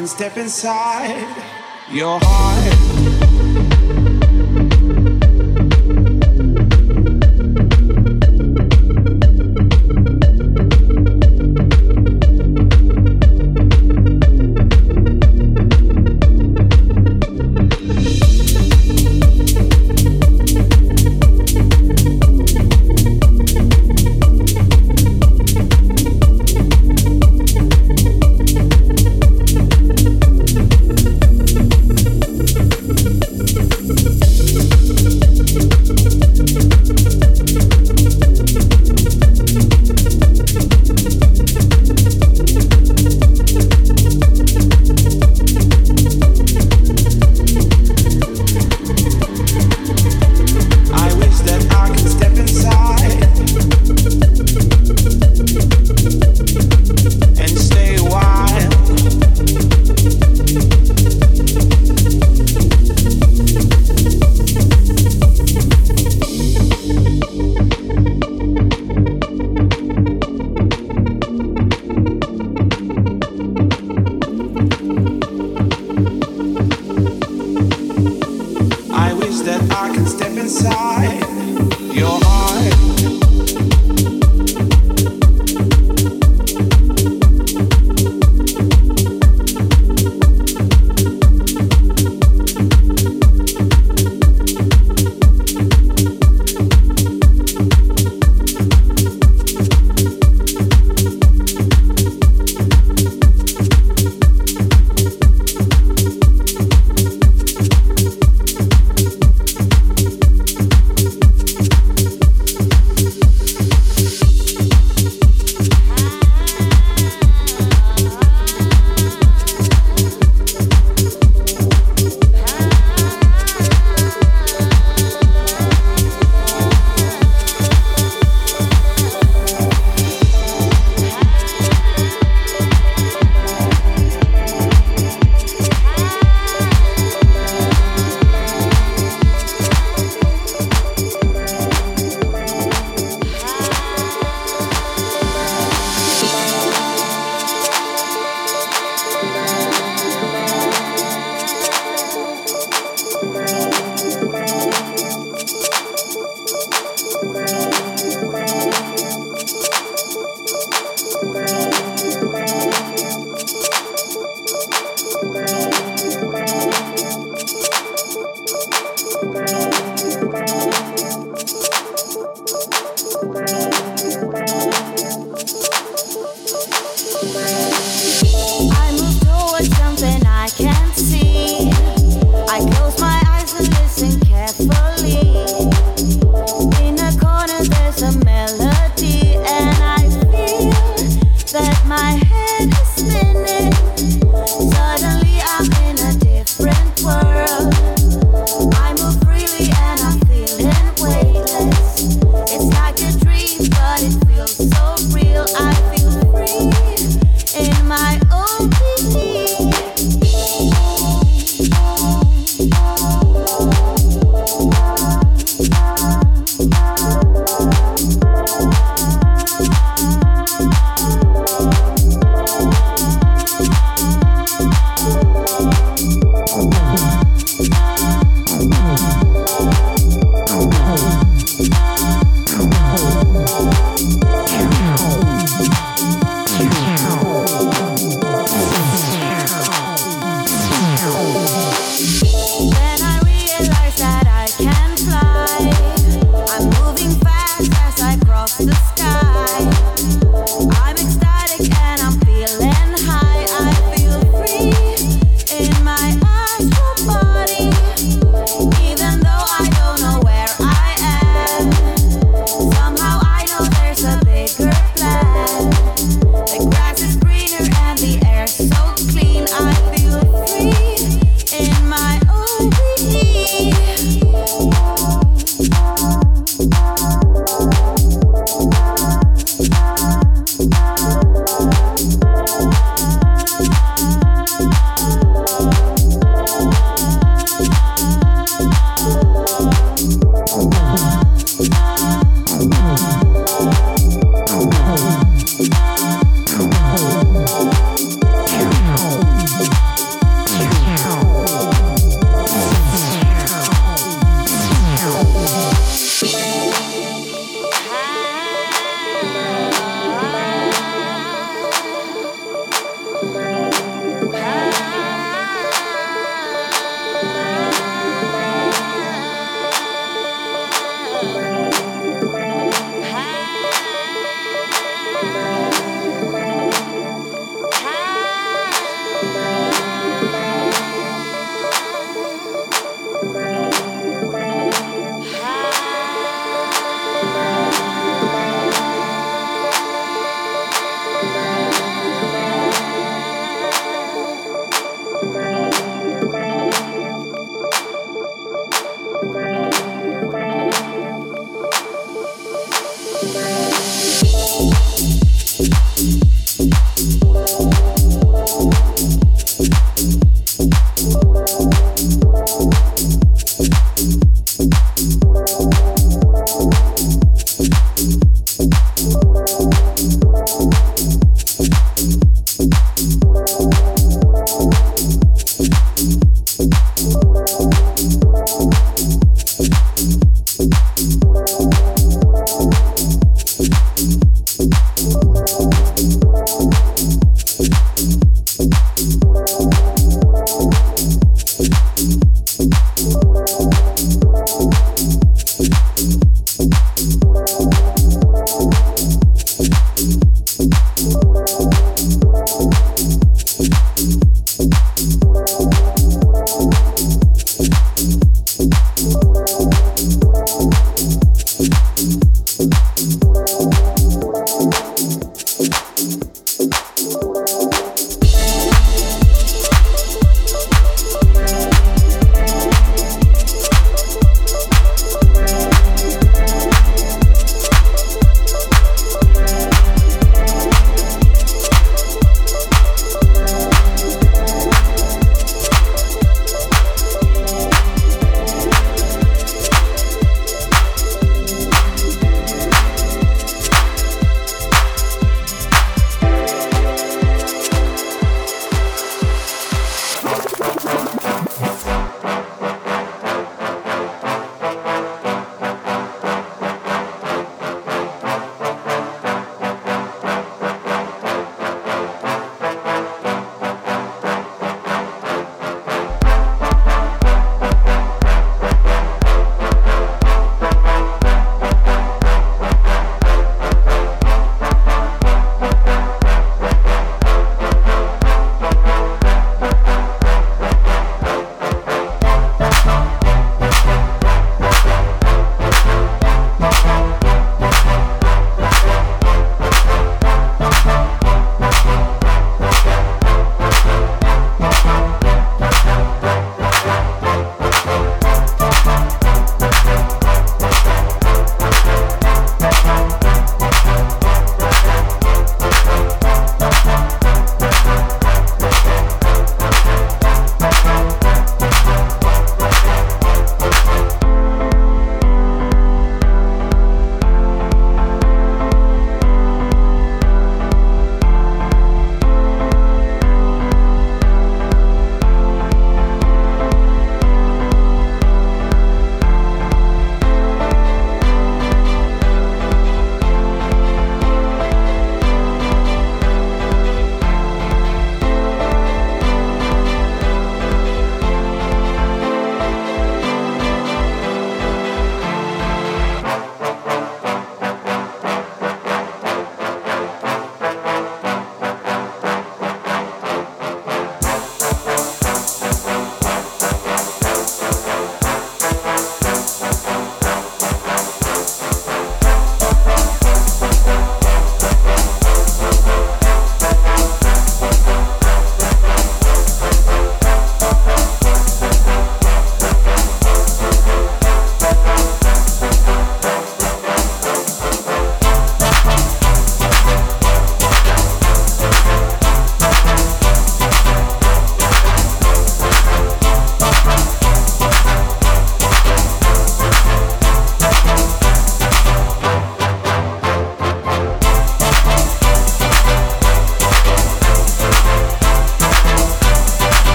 can step inside your heart.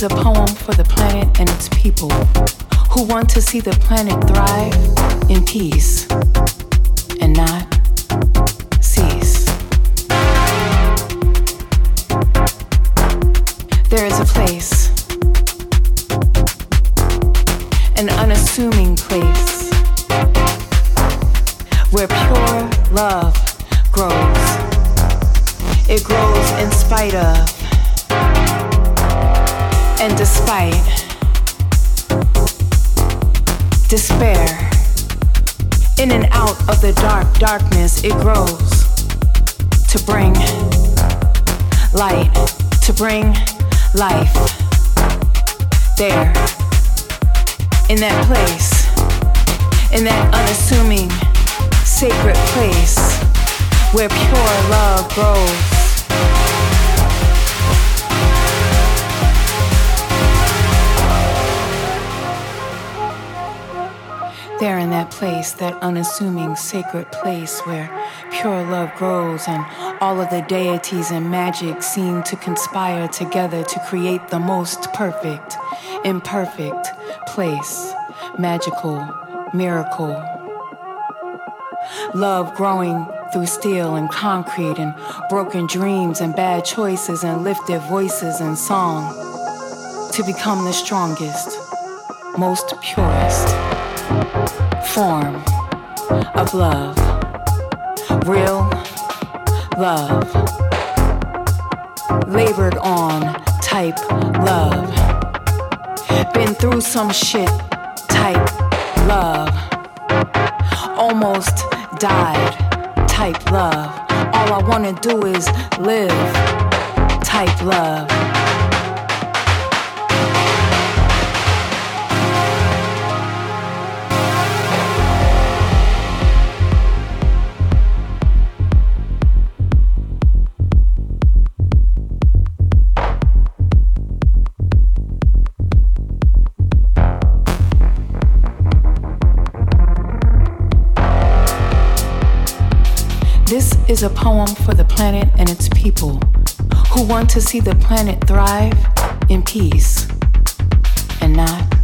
Is a poem for the planet and its people who want to see the planet thrive in peace and not cease. There is a place, an unassuming place, where pure love grows. It grows in spite of despite despair, in and out of the dark darkness, it grows to bring light, to bring life. There, in that place, in that unassuming, sacred place where pure love grows. There in that place, that unassuming sacred place where pure love grows and all of the deities and magic seem to conspire together to create the most perfect, imperfect place, magical, miracle. Love growing through steel and concrete and broken dreams and bad choices and lifted voices and song to become the strongest, most purest form of love. Real love. Labored on type love. Been through some shit type love. Almost died type love. All I wanna do is live type love. Is a poem for the planet and its people who want to see the planet thrive in peace and not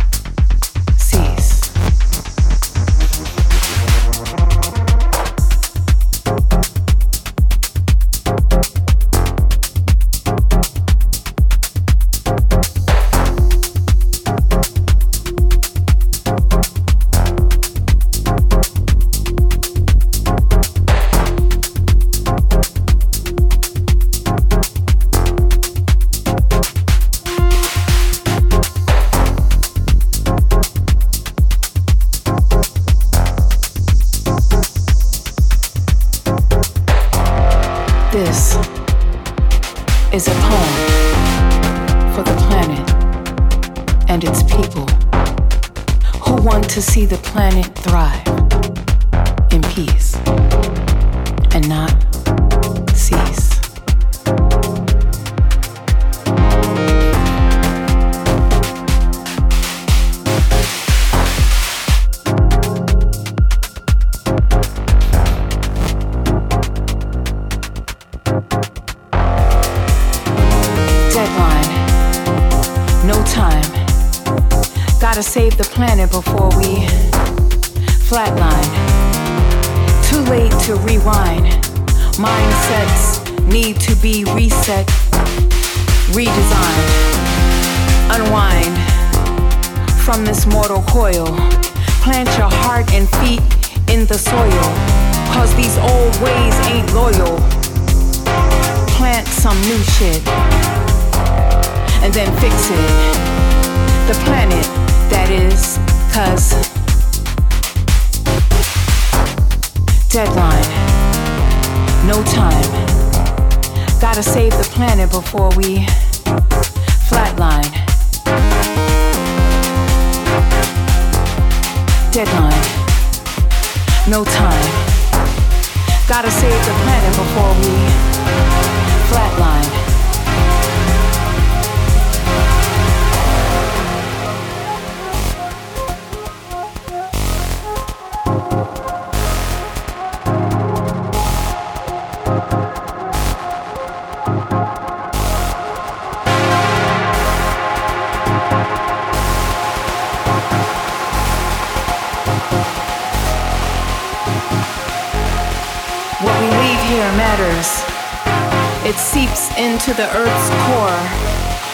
the earth's core,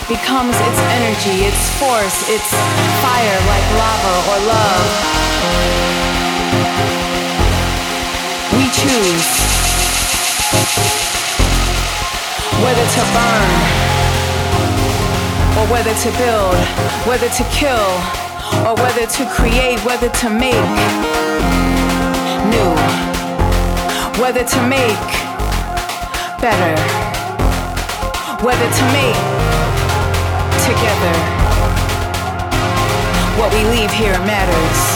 becomes its energy, its force, its fire like lava or love. We choose whether to burn or whether to build, whether to kill or whether to create, whether to make new, whether to make better. Whether to make together. What we leave here matters.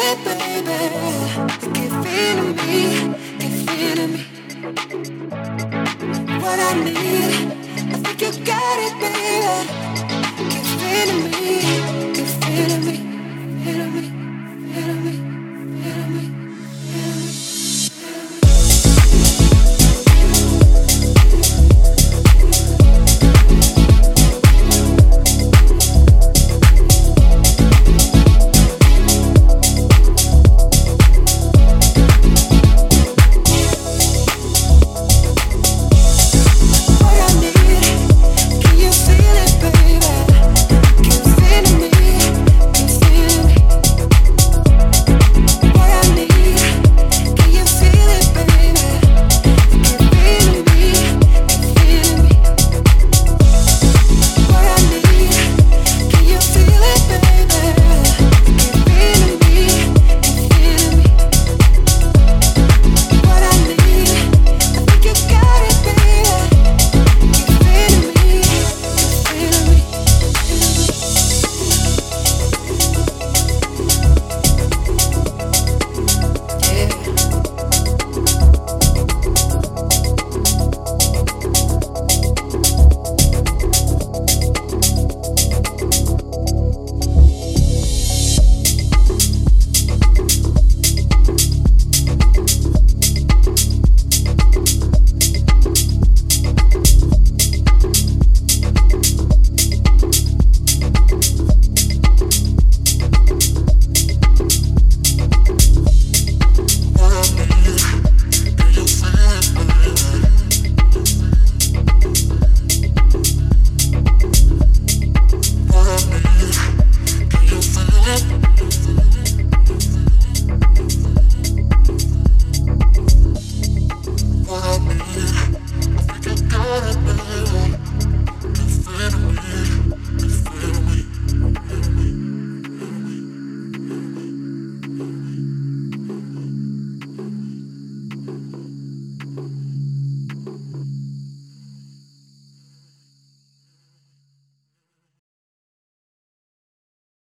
Give it to me, give it to me, give to me.